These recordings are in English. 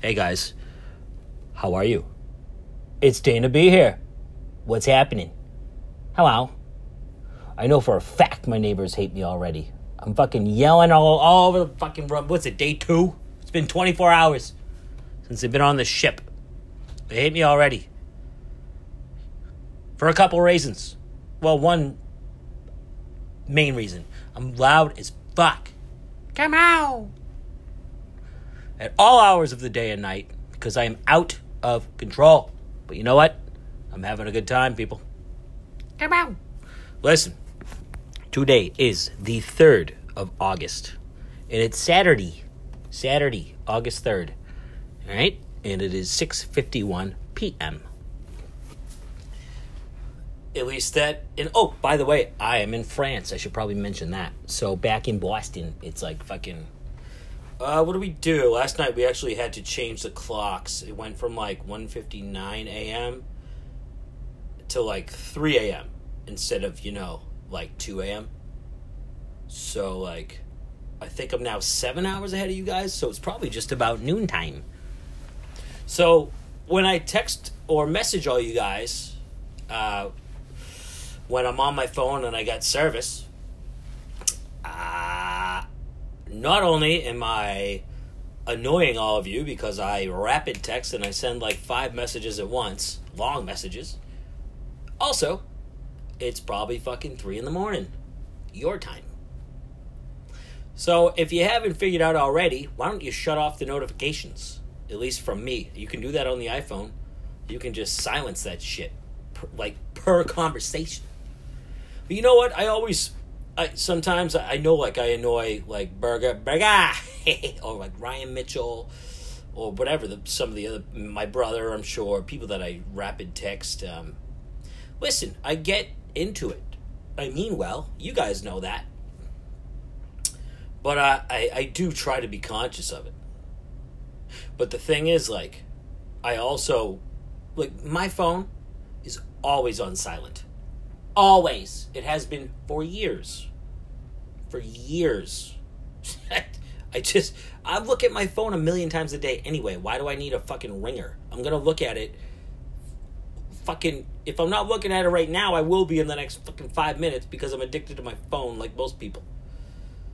hey guys, how are you? It's Dana B here. What's happening? Hello. I know for a fact my neighbors hate me already. I'm fucking yelling all, all over the fucking room. What's it, day two? It's been 24 hours since they've been on the ship. They hate me already. For a couple reasons. Well, one main reason. I'm loud as fuck. Come out! At all hours of the day and night because I am out of control. But you know what? I'm having a good time, people. Come out! Listen, today is the 3rd of August. And it's Saturday. Saturday, August 3rd. All right? And it is 6:51 p.m. At least that and oh, by the way, I am in France. I should probably mention that. So back in Boston, it's like fucking uh, what do we do? Last night we actually had to change the clocks. It went from like 1:59 a.m. to like 3 a.m. instead of, you know, like 2 a.m. So like I think I'm now 7 hours ahead of you guys, so it's probably just about noontime. So when I text or message all you guys, uh, when I'm on my phone and I got service, uh, not only am I annoying all of you because I rapid text and I send like five messages at once, long messages, also, it's probably fucking three in the morning, your time. So if you haven't figured out already, why don't you shut off the notifications? At least from me. You can do that on the iPhone. You can just silence that shit, per, like per conversation. But you know what? I always, I sometimes I know like I annoy like Burger Burger or like Ryan Mitchell or whatever the some of the other my brother I'm sure people that I rapid text. Um, listen, I get into it. I mean well. You guys know that. But I, I, I do try to be conscious of it. But the thing is, like, I also, like, my phone is always on silent. Always. It has been for years. For years. I just, I look at my phone a million times a day anyway. Why do I need a fucking ringer? I'm to look at it. Fucking, if I'm not looking at it right now, I will be in the next fucking five minutes because I'm addicted to my phone like most people.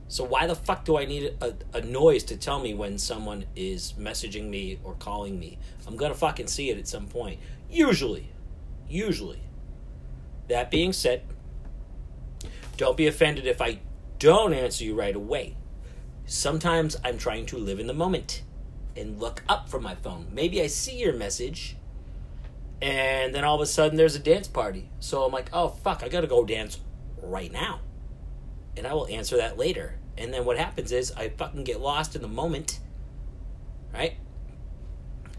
So why the fuck do I need a, a noise to tell me when someone is messaging me or calling me? I'm gonna fucking see it at some point. Usually. Usually. That being said, don't be offended if I don't answer you right away. Sometimes I'm trying to live in the moment and look up from my phone. Maybe I see your message and then all of a sudden there's a dance party. So I'm like, oh fuck, I gotta go dance right now and I will answer that later. And then what happens is I fucking get lost in the moment, right?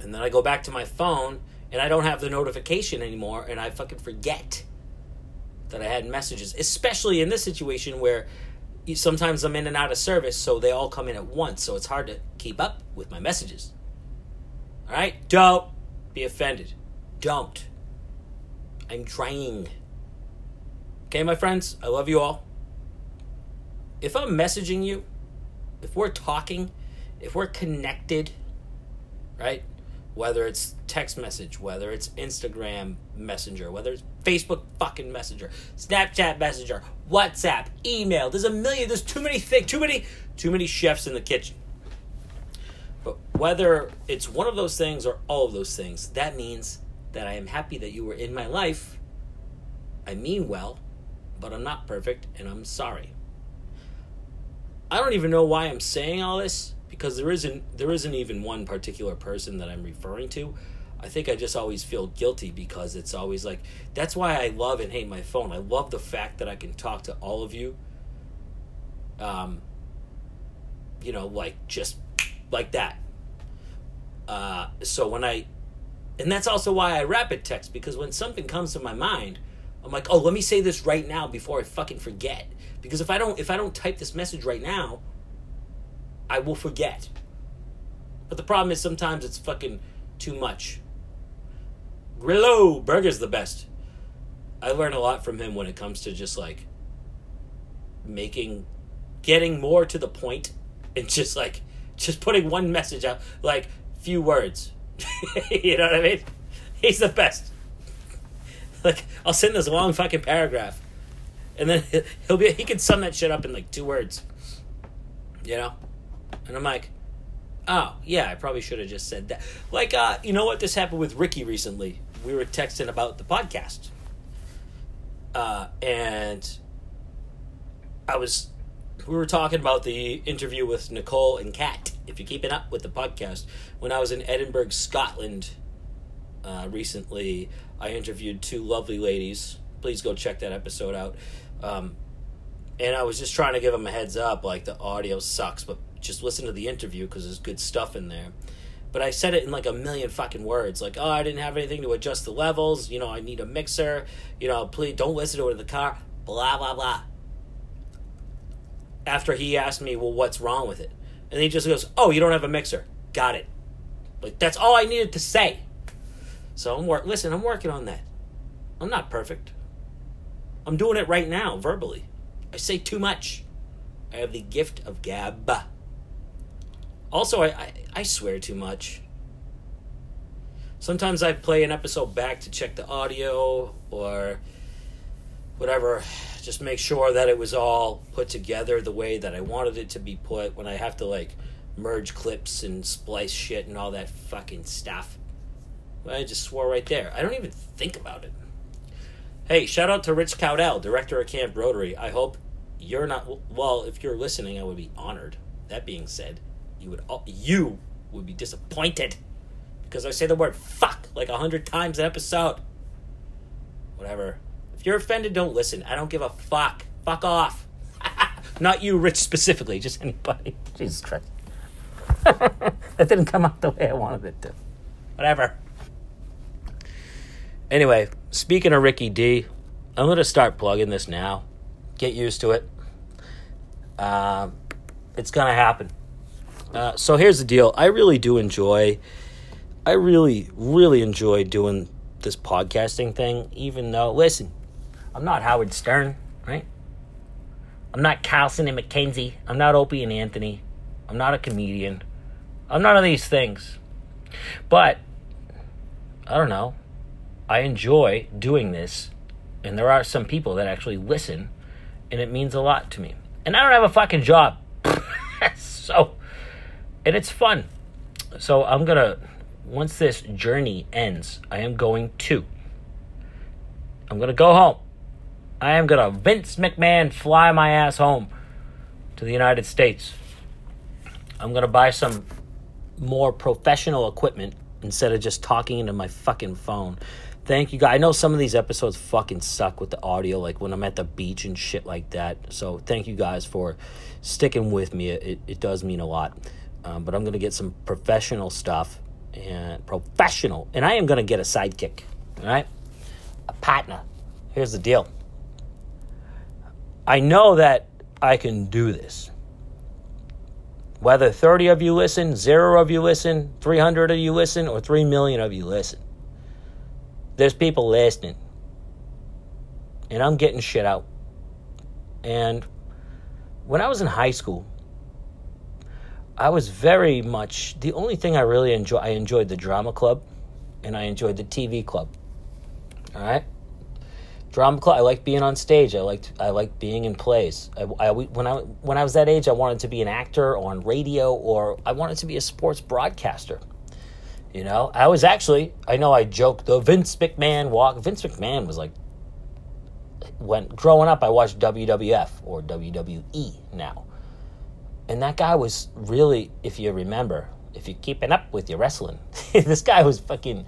And then I go back to my phone and I don't have the notification anymore and I fucking forget that I had messages, especially in this situation where sometimes I'm in and out of service, so they all come in at once, so it's hard to keep up with my messages. All right? Don't be offended. Don't. I'm trying. Okay, my friends, I love you all if I'm messaging you, if we're talking, if we're connected, right? Whether it's text message, whether it's Instagram Messenger, whether it's Facebook fucking Messenger, Snapchat Messenger, WhatsApp, email. There's a million. There's too many things. Too many. Too many chefs in the kitchen. But whether it's one of those things or all of those things, that means that I am happy that you were in my life. I mean well, but I'm not perfect, and I'm sorry. I don't even know why I'm saying all this because there isn't there isn't even one particular person that I'm referring to. I think I just always feel guilty because it's always like that's why I love and hate my phone. I love the fact that I can talk to all of you. Um you know, like just like that. Uh so when I and that's also why I rapid text because when something comes to my mind, I'm like, "Oh, let me say this right now before I fucking forget." Because if I don't if I don't type this message right now, I will forget. But the problem is sometimes it's fucking too much. Grillo Burger's the best. I learn a lot from him when it comes to just like making getting more to the point and just like just putting one message out, like few words. you know what I mean? He's the best. Like I'll send this long fucking paragraph, and then he'll be he can sum that shit up in like two words. You know, and I'm like, oh yeah, I probably should have just said that. Like, uh, you know what? This happened with Ricky recently. We were texting about the podcast, uh, and I was we were talking about the interview with Nicole and Kat. If you're keeping up with the podcast, when I was in Edinburgh, Scotland, uh, recently, I interviewed two lovely ladies. Please go check that episode out. Um, and I was just trying to give them a heads up, like the audio sucks, but just listen to the interview because there's good stuff in there. But I said it in like a million fucking words, like, oh, I didn't have anything to adjust the levels. You know, I need a mixer. You know, please don't listen to it in the car. Blah blah blah. After he asked me, well, what's wrong with it? And he just goes, oh, you don't have a mixer. Got it. Like that's all I needed to say. So I'm work. Listen, I'm working on that. I'm not perfect. I'm doing it right now, verbally. I say too much. I have the gift of gab. Also, I, I, I swear too much. Sometimes I play an episode back to check the audio or whatever, just make sure that it was all put together the way that I wanted it to be put when I have to like merge clips and splice shit and all that fucking stuff. I just swore right there. I don't even think about it. Hey, shout out to Rich Cowdell, director of Camp Rotary. I hope you're not well. If you're listening, I would be honored. That being said, you would you would be disappointed because I say the word fuck like a hundred times an episode. Whatever. If you're offended, don't listen. I don't give a fuck. Fuck off. not you, Rich, specifically. Just anybody. Jesus Christ. that didn't come out the way I wanted it to. Whatever. Anyway, speaking of Ricky D, I'm going to start plugging this now. Get used to it. Uh, it's going to happen. Uh, so here's the deal. I really do enjoy, I really, really enjoy doing this podcasting thing, even though, listen, I'm not Howard Stern, right? I'm not Carlson and McKenzie. I'm not Opie and Anthony. I'm not a comedian. I'm none of these things. But, I don't know. I enjoy doing this, and there are some people that actually listen, and it means a lot to me. And I don't have a fucking job. so, and it's fun. So, I'm gonna, once this journey ends, I am going to, I'm gonna go home. I am gonna Vince McMahon fly my ass home to the United States. I'm gonna buy some more professional equipment instead of just talking into my fucking phone thank you guys. I know some of these episodes fucking suck with the audio, like when I'm at the beach and shit like that. So thank you guys for sticking with me. It, it does mean a lot. Um, but I'm gonna get some professional stuff and professional, and I am gonna get a sidekick. All right, a partner. Here's the deal. I know that I can do this. Whether 30 of you listen, zero of you listen, 300 of you listen, or 3 million of you listen there's people listening. And I'm getting shit out. And when I was in high school, I was very much the only thing I really enjoy I enjoyed the drama club and I enjoyed the TV club. All right? Drama club I like being on stage. I liked I liked being in plays. I, I, when I when I was that age I wanted to be an actor on radio or I wanted to be a sports broadcaster. You know, I was actually, I know I joked the Vince McMahon walk. Vince McMahon was like, when growing up, I watched WWF or WWE now. And that guy was really, if you remember, if you're keeping up with your wrestling, this guy was fucking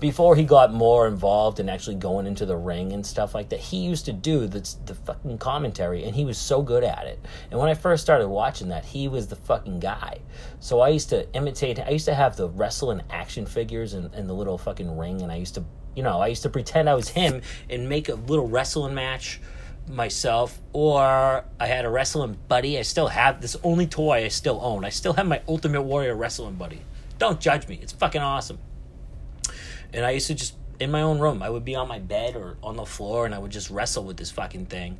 before he got more involved and actually going into the ring and stuff like that, he used to do the, the fucking commentary and he was so good at it. And when I first started watching that, he was the fucking guy. So I used to imitate, I used to have the wrestling action figures in, in the little fucking ring and I used to, you know, I used to pretend I was him and make a little wrestling match myself or I had a wrestling buddy. I still have this only toy I still own. I still have my Ultimate Warrior wrestling buddy. Don't judge me. It's fucking awesome. And I used to just in my own room, I would be on my bed or on the floor and I would just wrestle with this fucking thing.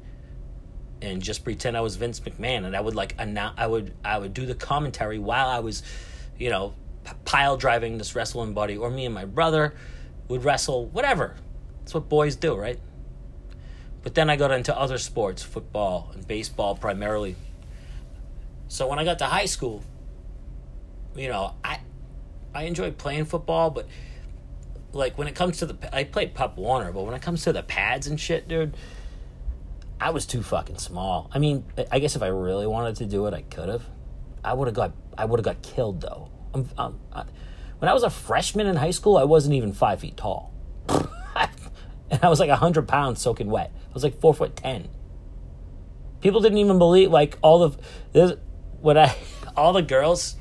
and just pretend I was Vince McMahon, and I would like announce, I would I would do the commentary while I was, you know, pile driving this wrestling buddy, or me and my brother would wrestle, whatever. That's what boys do, right? But then I got into other sports, football and baseball primarily. So when I got to high school, you know, I I enjoyed playing football, but like when it comes to the I played Pop Warner, but when it comes to the pads and shit, dude, I was too fucking small. I mean, I guess if I really wanted to do it, I could have. I would have got I would have got killed though. I'm, I'm, I, when I was a freshman in high school, I wasn't even five feet tall, and I was like hundred pounds soaking wet. I was like four foot ten. People didn't even believe like all the what I all the girls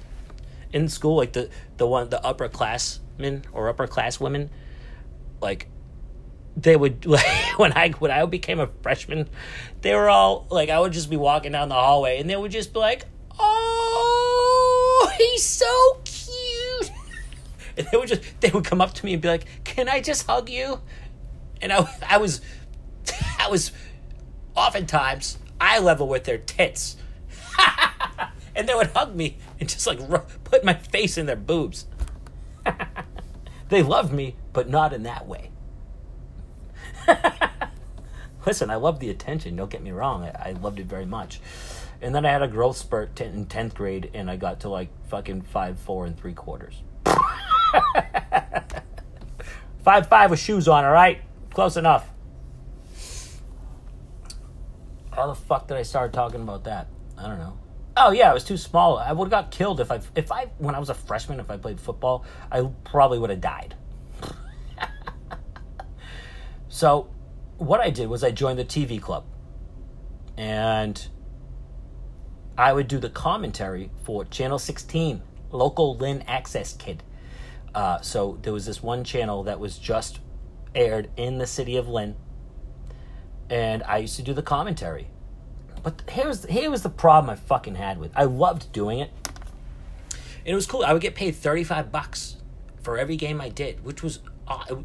in school like the the one the upperclassmen or upper class women like they would like when I when I became a freshman, they were all like I would just be walking down the hallway and they would just be like, "Oh, he's so cute," and they would just they would come up to me and be like, "Can I just hug you?" And I I was I was oftentimes eye level with their tits, and they would hug me and just like put my face in their boobs. they loved me, but not in that way. Listen, I love the attention. Don't get me wrong. I, I, loved it very much. And then I had a growth spurt t- in tenth grade, and I got to like fucking five four and three quarters. five five with shoes on. All right, close enough. How the fuck did I start talking about that? I don't know. Oh yeah, I was too small. I would have got killed if I if I when I was a freshman if I played football, I probably would have died. so what I did was I joined the TV club. And I would do the commentary for Channel 16, local Lynn Access Kid. Uh, so there was this one channel that was just aired in the city of Lynn. And I used to do the commentary. But here's here was the problem I fucking had with. I loved doing it. And it was cool. I would get paid 35 bucks for every game I did, which was uh,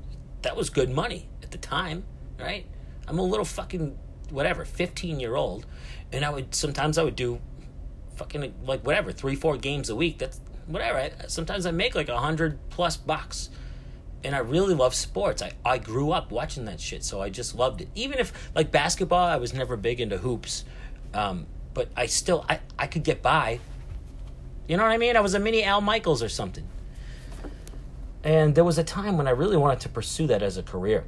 that was good money at the time right? I'm a little fucking whatever, 15 year old, and I would sometimes I would do fucking like whatever, three, four games a week. That's whatever. I, sometimes I make like a hundred plus bucks. And I really love sports. I, I grew up watching that shit, so I just loved it. Even if like basketball, I was never big into hoops. Um, but I still I, I could get by. You know what I mean? I was a mini Al Michaels or something. And there was a time when I really wanted to pursue that as a career.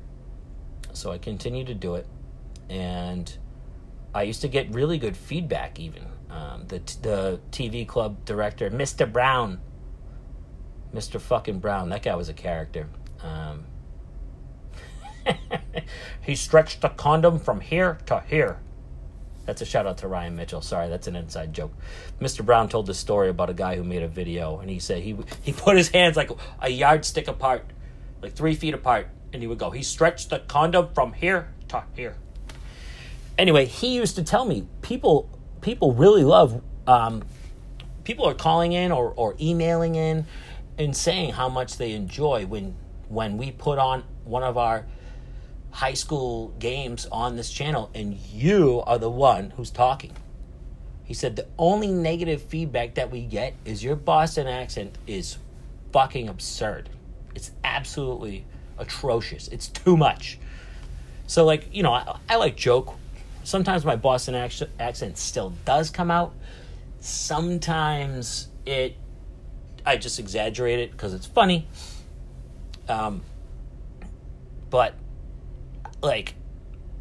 So I continued to do it, and I used to get really good feedback. Even um, the the TV club director, Mr. Brown, Mr. fucking Brown, that guy was a character. Um, he stretched the condom from here to here. That's a shout out to Ryan Mitchell. Sorry, that's an inside joke. Mr. Brown told this story about a guy who made a video, and he said he he put his hands like a yardstick apart, like three feet apart, and he would go, he stretched the condom from here to here. Anyway, he used to tell me people people really love um, people are calling in or, or emailing in and saying how much they enjoy when when we put on one of our high school games on this channel and you are the one who's talking. He said the only negative feedback that we get is your Boston accent is fucking absurd. It's absolutely atrocious. It's too much. So, like, you know, I, I like joke. Sometimes my Boston accent, still does come out. Sometimes it, I just exaggerate it because it's funny. Um, but, like,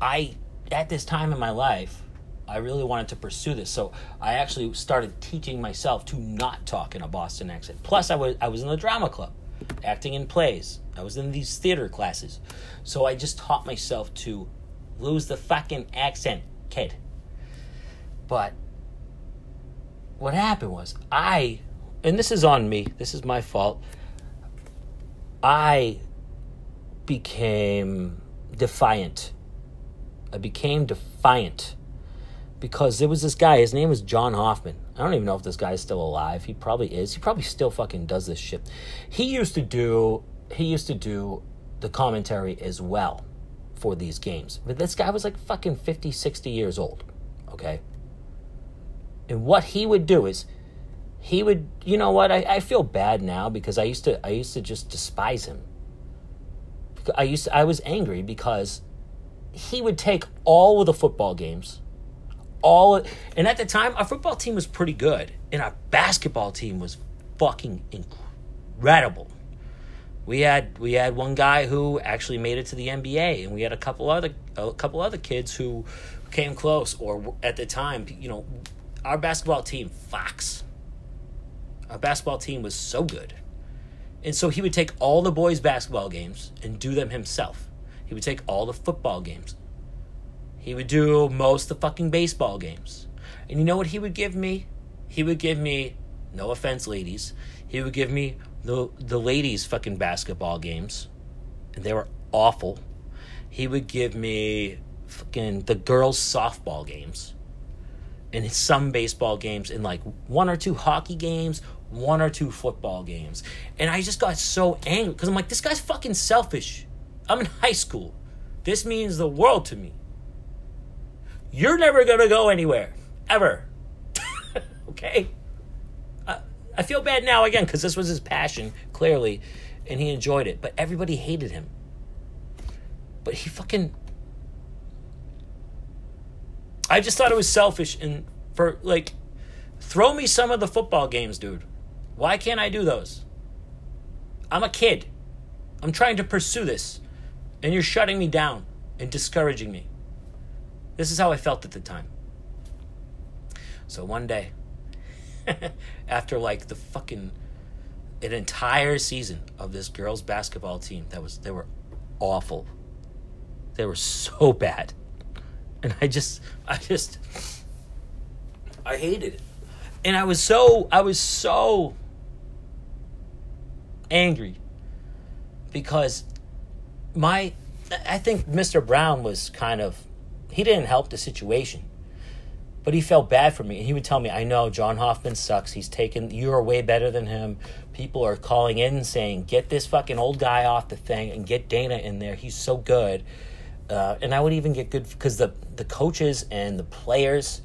I, at this time in my life, I really wanted to pursue this. So I actually started teaching myself to not talk in a Boston accent. Plus, I was I was in the drama club acting in plays. I was in these theater classes. So I just taught myself to lose the fucking accent, kid. But what happened was I and this is on me, this is my fault. I became defiant. I became defiant because there was this guy, his name was John Hoffman. I don't even know if this guy's still alive. He probably is. He probably still fucking does this shit. He used to do he used to do the commentary as well for these games. But this guy was like fucking 50, 60 years old. Okay. And what he would do is he would you know what I, I feel bad now because I used to I used to just despise him. I used to, I was angry because he would take all of the football games, all and at the time our football team was pretty good and our basketball team was fucking incredible. We had we had one guy who actually made it to the NBA, and we had a couple other a couple other kids who came close. Or at the time, you know, our basketball team, Fox, our basketball team was so good. And so he would take all the boys' basketball games and do them himself. He would take all the football games. He would do most of the fucking baseball games. And you know what he would give me? He would give me, no offense, ladies, he would give me the the ladies' fucking basketball games. And they were awful. He would give me fucking the girls' softball games and some baseball games and like one or two hockey games, one or two football games. And I just got so angry because I'm like, this guy's fucking selfish. I'm in high school. This means the world to me. You're never going to go anywhere, ever. okay? I, I feel bad now again because this was his passion, clearly, and he enjoyed it. But everybody hated him. But he fucking I just thought it was selfish and for like throw me some of the football games, dude. Why can't I do those? I'm a kid. I'm trying to pursue this and you're shutting me down and discouraging me. This is how I felt at the time. So one day after like the fucking an entire season of this girls basketball team that was they were awful. They were so bad and I just, I just, I hated it, and I was so, I was so angry because my, I think Mr. Brown was kind of, he didn't help the situation but he felt bad for me. And he would tell me i know john hoffman sucks. He's taken you are way better than him. People are calling in saying get this fucking old guy off the thing and get dana in there. He's so good. Uh, and I would even get good because the the coaches and the players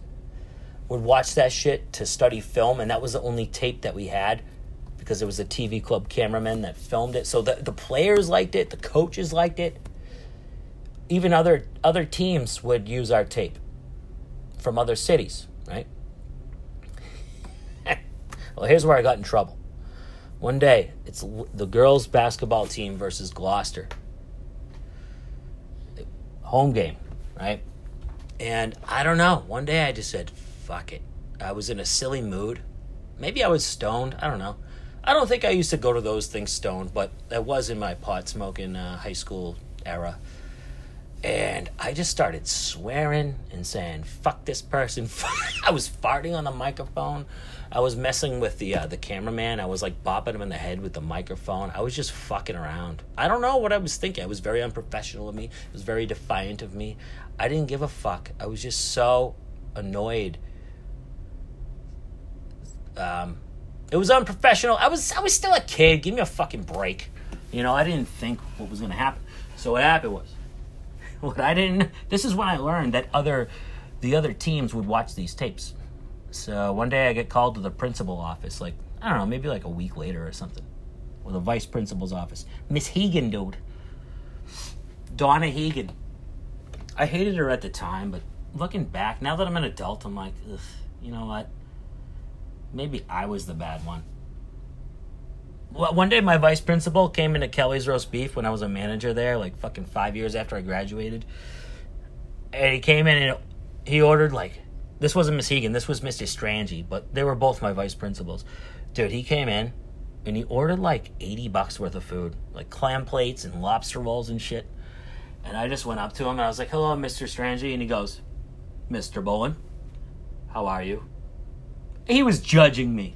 would watch that shit to study film, and that was the only tape that we had because it was a TV club cameraman that filmed it. So the the players liked it, the coaches liked it. Even other other teams would use our tape from other cities, right? well, here's where I got in trouble. One day, it's the girls' basketball team versus Gloucester home game, right? And I don't know. One day I just said, fuck it. I was in a silly mood. Maybe I was stoned. I don't know. I don't think I used to go to those things stoned, but that was in my pot smoking uh, high school era. And I just started swearing and saying, fuck this person. I was farting on the microphone. I was messing with the uh, the cameraman. I was like bopping him in the head with the microphone. I was just fucking around. I don't know what I was thinking. It was very unprofessional of me. It was very defiant of me. I didn't give a fuck. I was just so annoyed. Um, it was unprofessional. I was I was still a kid. Give me a fucking break. You know, I didn't think what was to happen. So what happened was, what I didn't. This is when I learned that other, the other teams would watch these tapes. So one day I get called to the principal office, like, I don't know, maybe like a week later or something. Or the vice principal's office. Miss Hegan, dude. Donna Hegan. I hated her at the time, but looking back, now that I'm an adult, I'm like, you know what? Maybe I was the bad one. Well, one day my vice principal came into Kelly's Roast Beef when I was a manager there, like fucking five years after I graduated. And he came in and he ordered like this wasn't Miss Hegan. This was Mr. Strangy, but they were both my vice principals. Dude, he came in and he ordered like 80 bucks worth of food, like clam plates and lobster rolls and shit. And I just went up to him and I was like, hello, Mr. Strangy. And he goes, Mr. Bowen, how are you? He was judging me.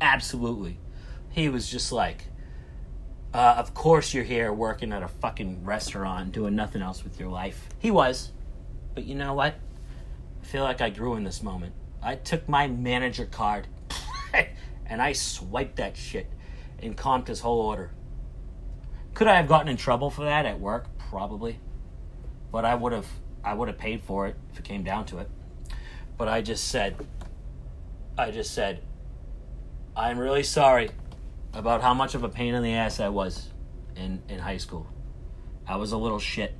Absolutely. He was just like, uh, of course you're here working at a fucking restaurant doing nothing else with your life. He was. But you know what? I feel like I grew in this moment. I took my manager card and I swiped that shit and comped his whole order. Could I have gotten in trouble for that at work? Probably. But I would have I would have paid for it if it came down to it. but I just said, I just said, I'm really sorry about how much of a pain in the ass I was in, in high school. I was a little shit.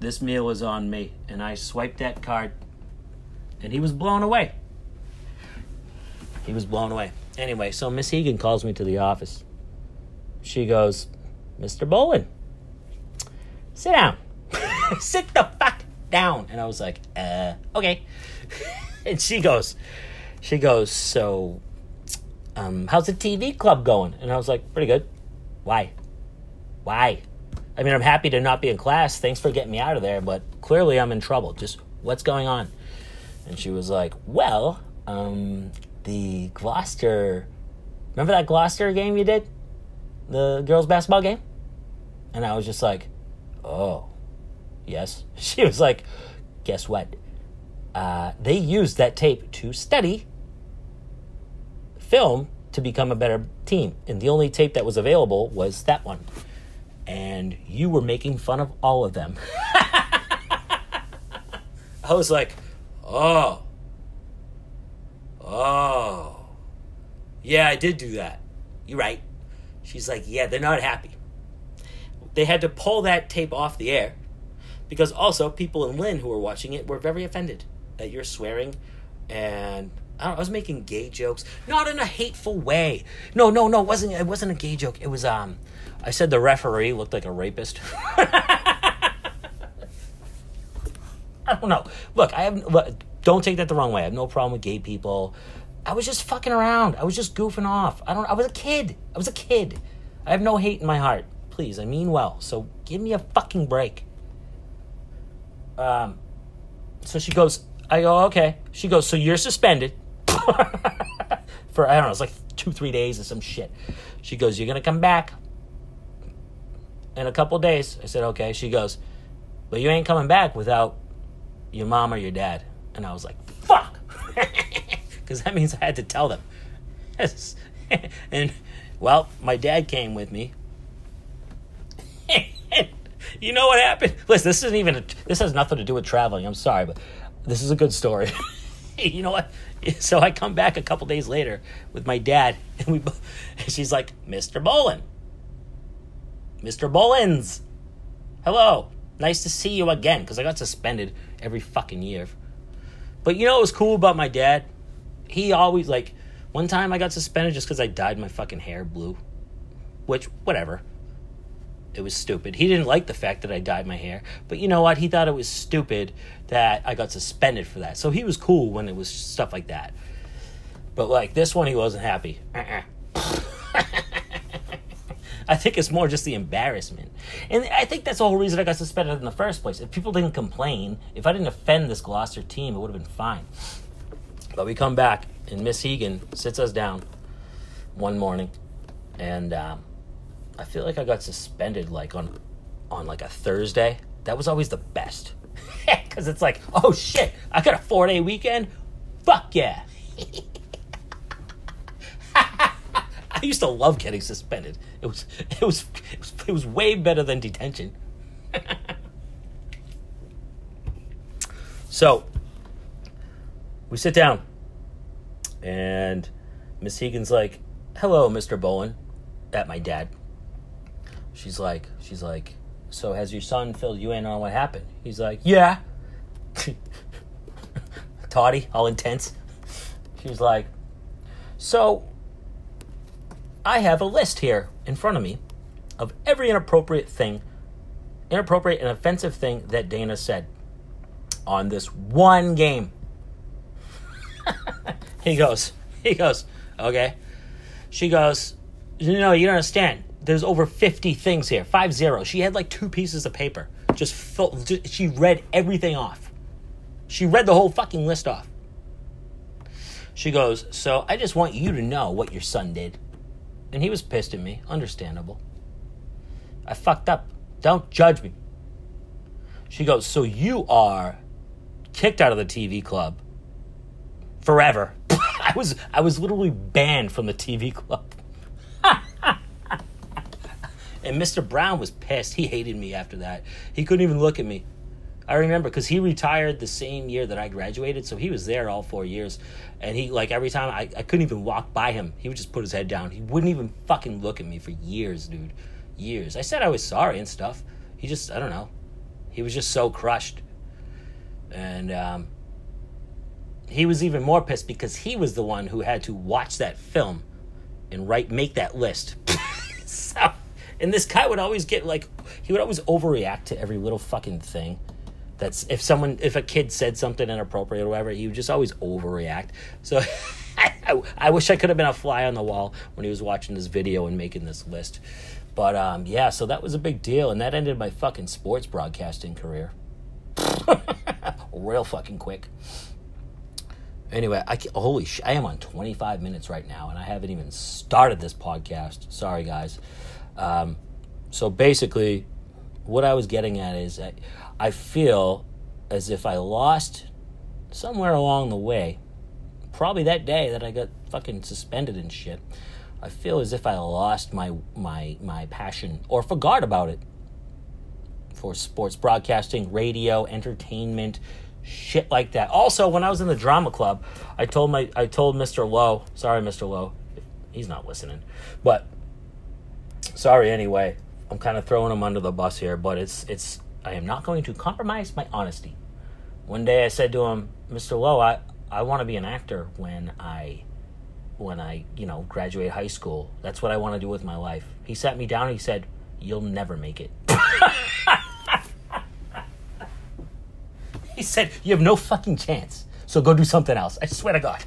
This meal was on me, and I swiped that card, and he was blown away. He was blown away. Anyway, so Miss Egan calls me to the office. She goes, Mr. Bolin, sit down. sit the fuck down. And I was like, uh, okay. and she goes, she goes, so, um, how's the TV club going? And I was like, pretty good. Why? Why? I mean, I'm happy to not be in class. Thanks for getting me out of there, but clearly I'm in trouble. Just what's going on? And she was like, well, um, the Gloucester, remember that Gloucester game you did? The girls' basketball game? And I was just like, oh, yes. She was like, guess what? Uh, they used that tape to study film to become a better team. And the only tape that was available was that one. And you were making fun of all of them. I was like, oh, oh, yeah, I did do that. You're right. She's like, yeah, they're not happy. They had to pull that tape off the air because also people in Lynn who were watching it were very offended that you're swearing and I, I was making gay jokes, not in a hateful way. No, no, no, it wasn't. It wasn't a gay joke. It was um, I said the referee looked like a rapist. I don't know. Look, I have. Look, don't take that the wrong way. I have no problem with gay people. I was just fucking around. I was just goofing off. I don't. I was a kid. I was a kid. I have no hate in my heart. Please, I mean well. So give me a fucking break. Um. So she goes. I go okay. She goes. So you're suspended for I don't know. It's like two, three days or some shit. She goes. You're gonna come back in a couple days. I said okay. She goes. But you ain't coming back without your mom or your dad. And I was like, fuck. Because that means I had to tell them. Yes. and, well, my dad came with me. you know what happened? Listen, this isn't even, a, this has nothing to do with traveling. I'm sorry, but this is a good story. you know what? So I come back a couple days later with my dad, and we, and she's like, Mr. Bolin. Mr. Bolins. Hello. Nice to see you again, because I got suspended every fucking year. But you know what was cool about my dad? He always, like, one time I got suspended just because I dyed my fucking hair blue. Which, whatever. It was stupid. He didn't like the fact that I dyed my hair. But you know what? He thought it was stupid that I got suspended for that. So he was cool when it was stuff like that. But, like, this one, he wasn't happy. Uh-uh. I think it's more just the embarrassment. And I think that's the whole reason I got suspended in the first place. If people didn't complain, if I didn't offend this Gloucester team, it would have been fine. But we come back, and Miss Hegan sits us down one morning, and um, I feel like I got suspended like on on like a Thursday. That was always the best. Because it's like, oh shit, I got a four day weekend? Fuck yeah. I used to love getting suspended. It was it was it was, it was way better than detention. so we sit down, and Miss Egan's like, "Hello, Mister Bowen," at my dad. She's like, she's like, "So has your son filled you in on what happened?" He's like, "Yeah." Toddy, all intense. She's like, "So." I have a list here in front of me of every inappropriate thing, inappropriate and offensive thing that Dana said on this one game. he goes, he goes, okay. She goes, no, you don't understand. There's over 50 things here, five zero. She had like two pieces of paper. Just, full, just she read everything off. She read the whole fucking list off. She goes, so I just want you to know what your son did. And he was pissed at me. Understandable. I fucked up. Don't judge me. She goes, So you are kicked out of the TV club forever. I was I was literally banned from the TV club. And Mr. Brown was pissed. He hated me after that. He couldn't even look at me. I remember because he retired the same year that I graduated, so he was there all four years. And he like every time I, I couldn't even walk by him, he would just put his head down. He wouldn't even fucking look at me for years, dude. Years. I said I was sorry and stuff. He just I don't know. He was just so crushed. And um, he was even more pissed because he was the one who had to watch that film and write make that list. so, and this guy would always get like he would always overreact to every little fucking thing. That's if someone if a kid said something inappropriate or whatever, he would just always overreact. So I, I wish I could have been a fly on the wall when he was watching this video and making this list. But um, yeah, so that was a big deal, and that ended my fucking sports broadcasting career. Real fucking quick. Anyway, I holy sh- I am on 25 minutes right now, and I haven't even started this podcast. Sorry, guys. Um, so basically, what I was getting at is I, I feel as if I lost somewhere along the way, probably that day that I got fucking suspended and shit. I feel as if I lost my my my passion or forgot about it for sports broadcasting, radio, entertainment, shit like that. Also, when I was in the drama club, I told my I told Mr. Lowe, sorry Mr. Lowe, he's not listening. But sorry anyway. I'm kind of throwing him under the bus here, but it's it's I am not going to compromise my honesty. One day I said to him, "Mr. Lowe, I I want to be an actor when I when I, you know, graduate high school. That's what I want to do with my life." He sat me down and he said, "You'll never make it." he said, "You have no fucking chance. So go do something else." I swear to God.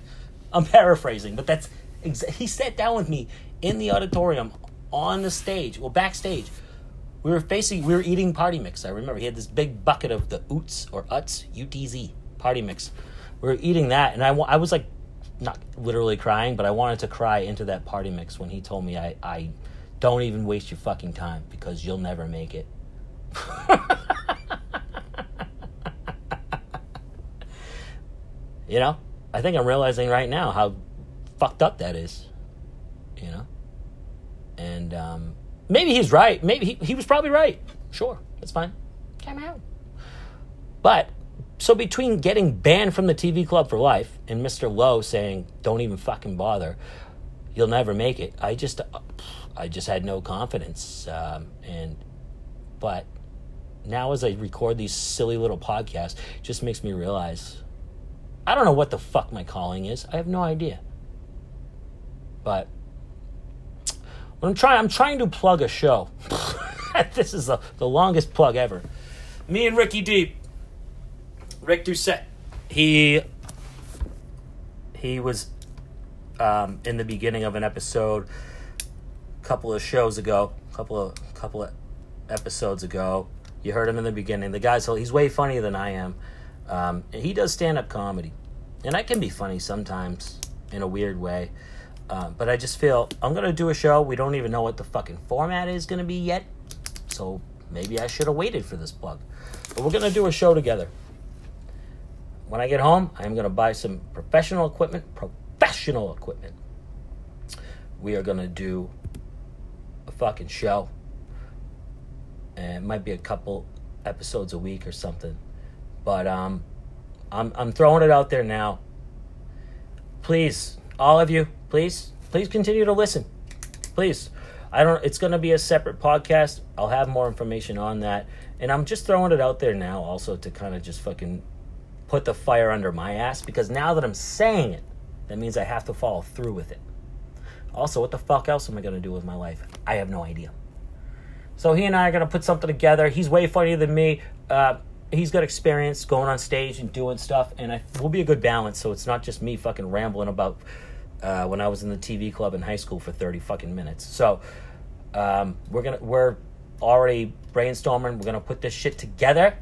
I'm paraphrasing, but that's exa- he sat down with me in the auditorium on the stage, well backstage. We were facing, we were eating party mix. I remember he had this big bucket of the Oots or Utz, U T Z party mix. We were eating that, and I, I was like, not literally crying, but I wanted to cry into that party mix when he told me, I, I don't even waste your fucking time because you'll never make it. you know, I think I'm realizing right now how fucked up that is. You know? And um, maybe he's right. Maybe he, he was probably right. Sure, that's fine. Come out. But so between getting banned from the TV club for life and Mr. Lowe saying, "Don't even fucking bother," you'll never make it. I just, I just had no confidence. Um, and but now as I record these silly little podcasts, it just makes me realize I don't know what the fuck my calling is. I have no idea. But I'm trying. I'm trying to plug a show. this is the, the longest plug ever. Me and Ricky Deep. Rick Doucette. He he was um, in the beginning of an episode a couple of shows ago, couple of couple of episodes ago. You heard him in the beginning. The guy's he's way funnier than I am. Um, and he does stand up comedy, and I can be funny sometimes in a weird way. Uh, but I just feel I'm gonna do a show. We don't even know what the fucking format is gonna be yet, so maybe I should have waited for this plug. But we're gonna do a show together. When I get home, I'm gonna buy some professional equipment. Professional equipment. We are gonna do a fucking show, and it might be a couple episodes a week or something. But um, I'm I'm throwing it out there now. Please, all of you, please, please continue to listen. Please. I don't it's going to be a separate podcast. I'll have more information on that. And I'm just throwing it out there now also to kind of just fucking put the fire under my ass because now that I'm saying it, that means I have to follow through with it. Also, what the fuck else am I going to do with my life? I have no idea. So he and I are going to put something together. He's way funnier than me. Uh, he's got experience going on stage and doing stuff, and I will be a good balance. So it's not just me fucking rambling about uh, when I was in the TV club in high school for thirty fucking minutes. So um, we're gonna we're already brainstorming. We're gonna put this shit together,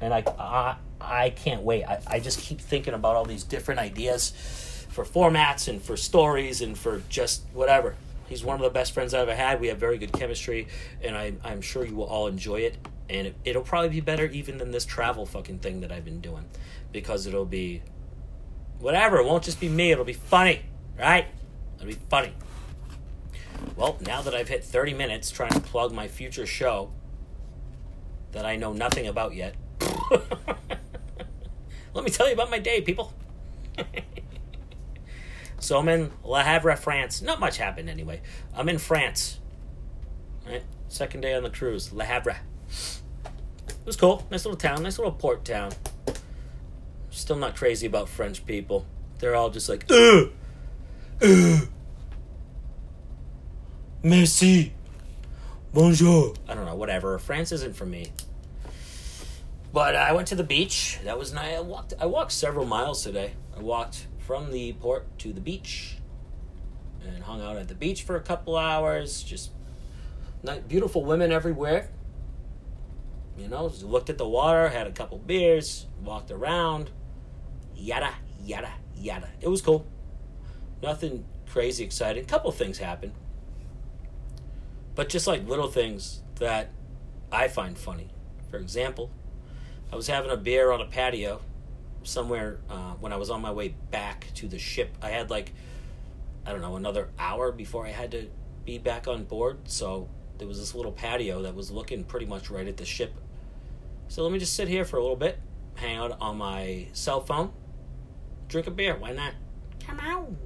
and I I, I can't wait. I, I just keep thinking about all these different ideas for formats and for stories and for just whatever. He's one of the best friends I've ever had. We have very good chemistry, and I, I'm sure you will all enjoy it. And it, it'll probably be better even than this travel fucking thing that I've been doing, because it'll be whatever. It won't just be me. It'll be funny, right? It'll be funny. Well, now that I've hit 30 minutes trying to plug my future show that I know nothing about yet, Let me tell you about my day, people. so I'm in Le Havre, France. Not much happened anyway. I'm in France. Right? Second day on the cruise. Le Havre. It was cool. Nice little town. Nice little port town. Still not crazy about French people. They're all just like, ugh, Merci. Bonjour. I don't know, whatever. France isn't for me. But I went to the beach. That was nice. I walked. I walked several miles today. I walked from the port to the beach, and hung out at the beach for a couple hours. Just beautiful women everywhere. You know, looked at the water, had a couple beers, walked around, yada yada yada. It was cool. Nothing crazy exciting. A couple things happened, but just like little things that I find funny. For example, I was having a beer on a patio somewhere uh, when I was on my way back to the ship. I had like, I don't know, another hour before I had to be back on board. So there was this little patio that was looking pretty much right at the ship. So let me just sit here for a little bit, hang out on my cell phone, drink a beer. Why not? Come on.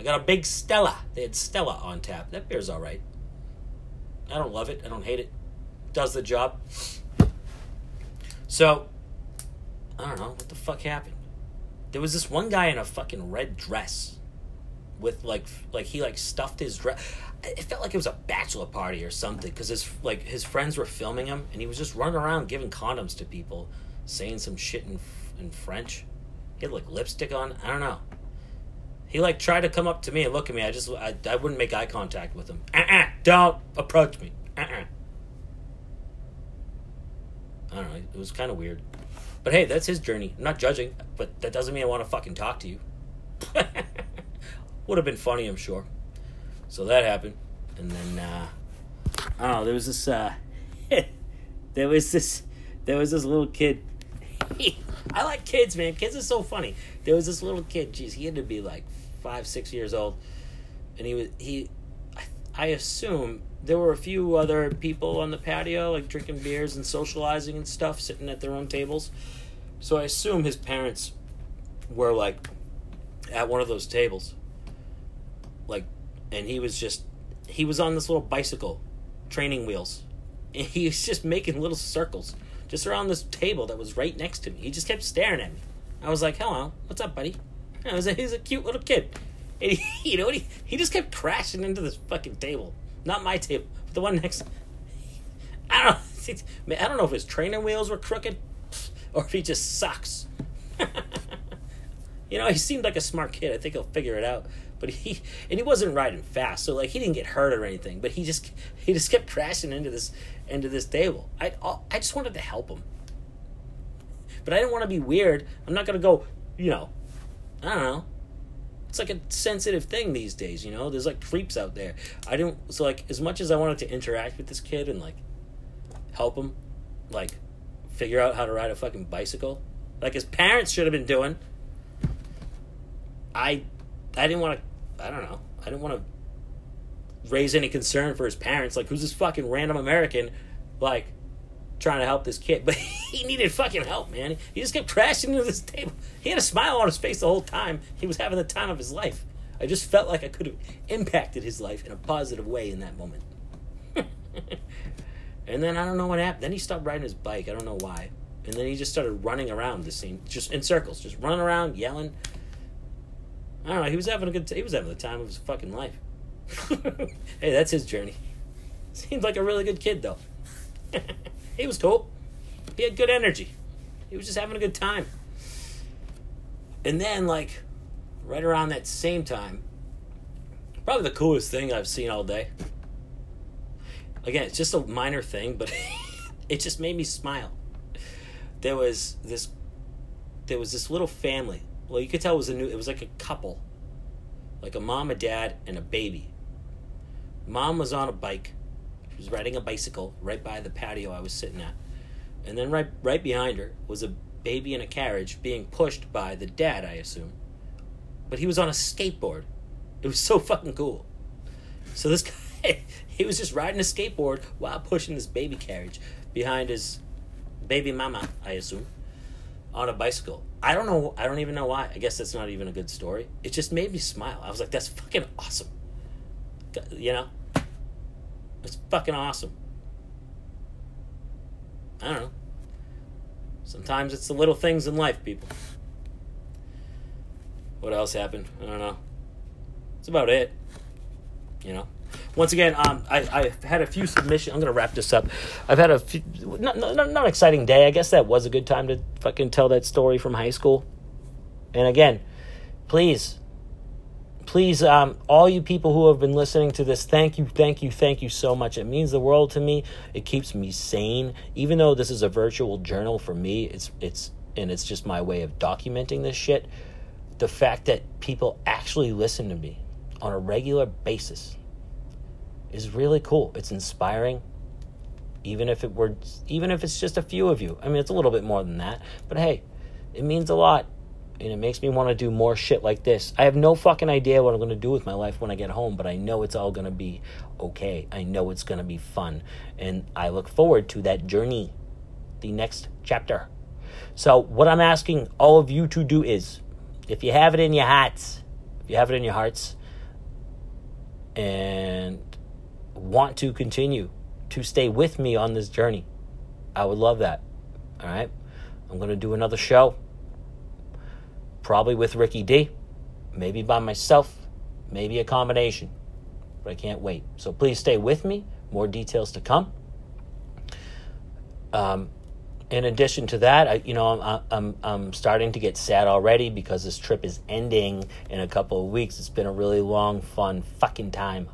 I got a big Stella. They had Stella on tap. That beer's all right. I don't love it. I don't hate it. Does the job. So, I don't know what the fuck happened. There was this one guy in a fucking red dress, with like like he like stuffed his dress. It felt like it was a bachelor party or something because his like his friends were filming him and he was just running around giving condoms to people, saying some shit in in French. He had like lipstick on. I don't know. He like tried to come up to me and look at me. I just I, I wouldn't make eye contact with him. Uh-uh, don't approach me. Uh-uh. I don't know. It was kind of weird. But hey, that's his journey. I'm not judging, but that doesn't mean I want to fucking talk to you. Would have been funny, I'm sure. So that happened. And then, uh, I don't know, there was this, uh, there was this, there was this little kid. I like kids, man. Kids are so funny. There was this little kid, jeez, he had to be like five, six years old. And he was, he, I, assume there were a few other people on the patio, like drinking beers and socializing and stuff, sitting at their own tables. So I assume his parents were like at one of those tables. Like, and he was just, he was on this little bicycle, training wheels. And he was just making little circles just around this table that was right next to me. He just kept staring at me. I was like, hello, what's up, buddy? I was like, he's a cute little kid. And he, you know, he, he just kept crashing into this fucking table. Not my table, but the one next. I don't. I don't know if his training wheels were crooked, or if he just sucks. you know, he seemed like a smart kid. I think he'll figure it out. But he and he wasn't riding fast, so like he didn't get hurt or anything. But he just he just kept crashing into this into this table. I I just wanted to help him, but I didn't want to be weird. I'm not gonna go, you know, I don't know it's like a sensitive thing these days, you know. There's like creeps out there. I didn't so like as much as I wanted to interact with this kid and like help him, like figure out how to ride a fucking bicycle, like his parents should have been doing. I, I didn't want to. I don't know. I didn't want to raise any concern for his parents. Like, who's this fucking random American, like, trying to help this kid? But he needed fucking help, man. He just kept crashing into this table. He had a smile on his face the whole time. He was having the time of his life. I just felt like I could have impacted his life in a positive way in that moment. and then I don't know what happened. Then he stopped riding his bike. I don't know why. And then he just started running around the scene, just in circles, just running around, yelling. I don't know. He was having a good. T- he was having the time of his fucking life. hey, that's his journey. Seems like a really good kid though. He was cool. He had good energy. He was just having a good time. And then, like, right around that same time, probably the coolest thing I've seen all day. Again, it's just a minor thing, but it just made me smile. There was this, there was this little family. Well, you could tell it was a new. It was like a couple, like a mom, a dad, and a baby. Mom was on a bike. Was riding a bicycle right by the patio I was sitting at, and then right right behind her was a baby in a carriage being pushed by the dad, I assume. But he was on a skateboard. It was so fucking cool. So this guy, he was just riding a skateboard while pushing this baby carriage behind his baby mama, I assume, on a bicycle. I don't know. I don't even know why. I guess that's not even a good story. It just made me smile. I was like, that's fucking awesome. You know, it's fucking awesome. I don't know. Sometimes it's the little things in life, people. What else happened? I don't know. That's about it. You know. Once again, um, I, I've had a few submissions. I'm gonna wrap this up. I've had a few, not, not, not exciting day. I guess that was a good time to fucking tell that story from high school. And again, please, please, um, all you people who have been listening to this, thank you, thank you, thank you so much. It means the world to me. It keeps me sane, even though this is a virtual journal for me. It's it's and it's just my way of documenting this shit. The fact that people actually listen to me on a regular basis is really cool. It's inspiring. Even if it were even if it's just a few of you. I mean it's a little bit more than that. But hey, it means a lot. And it makes me want to do more shit like this. I have no fucking idea what I'm going to do with my life when I get home, but I know it's all going to be okay. I know it's going to be fun. And I look forward to that journey, the next chapter. So, what I'm asking all of you to do is if you have it in your hearts, if you have it in your hearts, and want to continue to stay with me on this journey, I would love that. All right. I'm going to do another show, probably with Ricky D, maybe by myself, maybe a combination, but I can't wait. So please stay with me. More details to come. Um, in addition to that, I, you know, I'm, I'm, I'm starting to get sad already because this trip is ending in a couple of weeks. It's been a really long, fun, fucking time.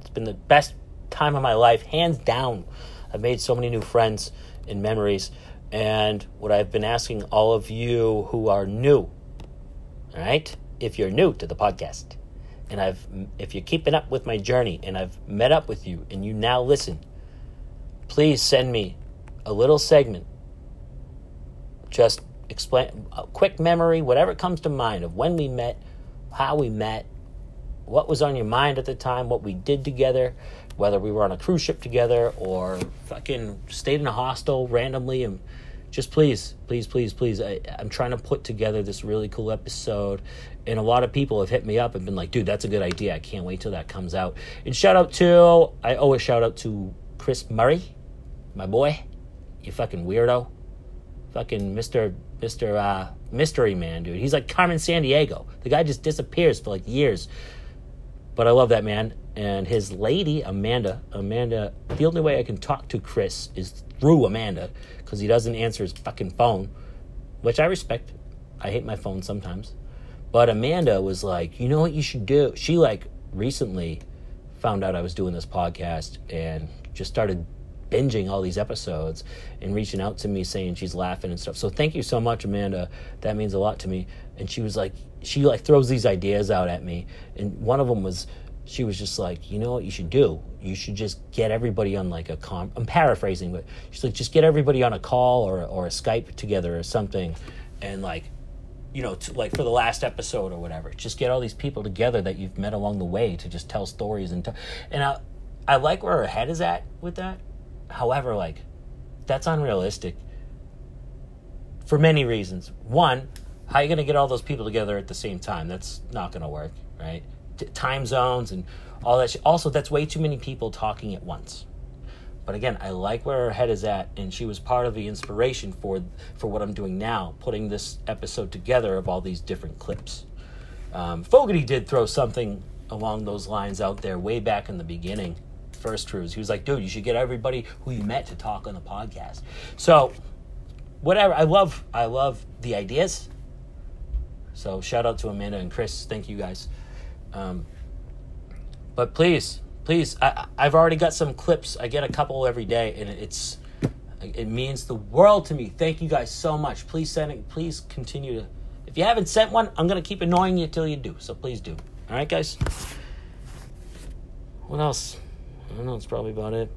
It's been the best time of my life, hands down. I've made so many new friends and memories. And what I've been asking all of you who are new, all right, if you're new to the podcast, and I've, if you're keeping up with my journey and I've met up with you and you now listen, please send me a little segment. Just explain a quick memory, whatever comes to mind of when we met, how we met, what was on your mind at the time, what we did together, whether we were on a cruise ship together or fucking stayed in a hostel randomly and just please please please please. I, i'm trying to put together this really cool episode and a lot of people have hit me up and been like dude that's a good idea. I can't wait till that comes out. And shout out to i owe a shout out to chris murray my boy. You fucking weirdo. Fucking mr mr uh mystery man dude. He's like carmen sandiego. The guy just disappears for like years. But I love that man. And his lady Amanda. Amanda, the only way I can talk to Chris is through Amanda because he doesn't answer his fucking phone, which I respect. I hate my phone sometimes, but Amanda was like, you know what you should do. She like recently found out I was doing this podcast and just started binging all these episodes and reaching out to me saying she's laughing and stuff. So thank you so much, Amanda. That means a lot to me. And she was like, she like throws these ideas out at me, and one of them was she was just like, you know what you should do? You should just get everybody on like a com. I'm paraphrasing, but she's like, just get everybody on a call or or a Skype together or something, and like, you know, to, like for the last episode or whatever, just get all these people together that you've met along the way to just tell stories and t- and I I like where her head is at with that. However, like, that's unrealistic for many reasons. One, how are you going to get all those people together at the same time? That's not going to work, right? T- time zones and all that. Sh- also, that's way too many people talking at once. But again, I like where her head is at, and she was part of the inspiration for for what I'm doing now, putting this episode together of all these different clips. Um, Fogarty did throw something along those lines out there way back in the beginning, first cruise. He was like, "Dude, you should get everybody who you met to talk on the podcast." So, whatever. I love I love the ideas. So shout out to Amanda and Chris. Thank you guys. Um, but please, please, I, I've already got some clips. I get a couple every day, and it's it means the world to me. Thank you guys so much. Please send it. Please continue to. If you haven't sent one, I'm gonna keep annoying you till you do. So please do. All right, guys. What else? I don't know. It's probably about it.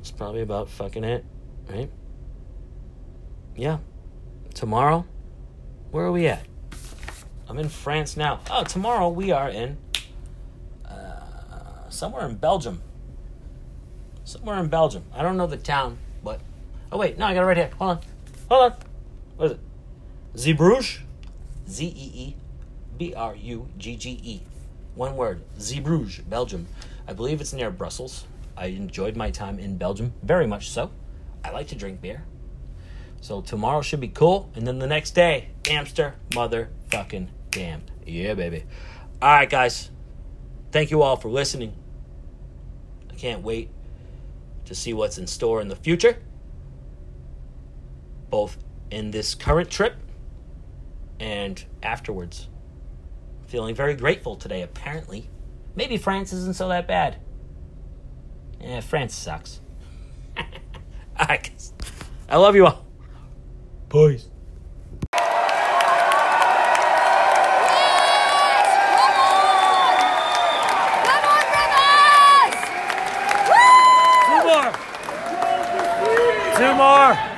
It's probably about fucking it, right? Yeah. Tomorrow, where are we at? I'm in France now. Oh, tomorrow we are in somewhere in Belgium. Somewhere in Belgium. I don't know the town, but Oh wait, no, I got it right here. Hold on, hold on. What is it? Zeebrugge, Z E E B R U G G E. One word. Zeebrugge, Belgium. I believe it's near Brussels. I enjoyed my time in Belgium very much so. I like to drink beer. So tomorrow should be cool, and then the next day, Amster, motherfucking damn. Yeah, baby. All right, guys. Thank you all for listening. I can't wait to see what's in store in the future, both in this current trip and afterwards. Feeling very grateful today, apparently. Maybe France isn't so that bad. Yeah, France sucks. right. I love you all. Peace. Come on, Rivers! Woo! Two more. Two more.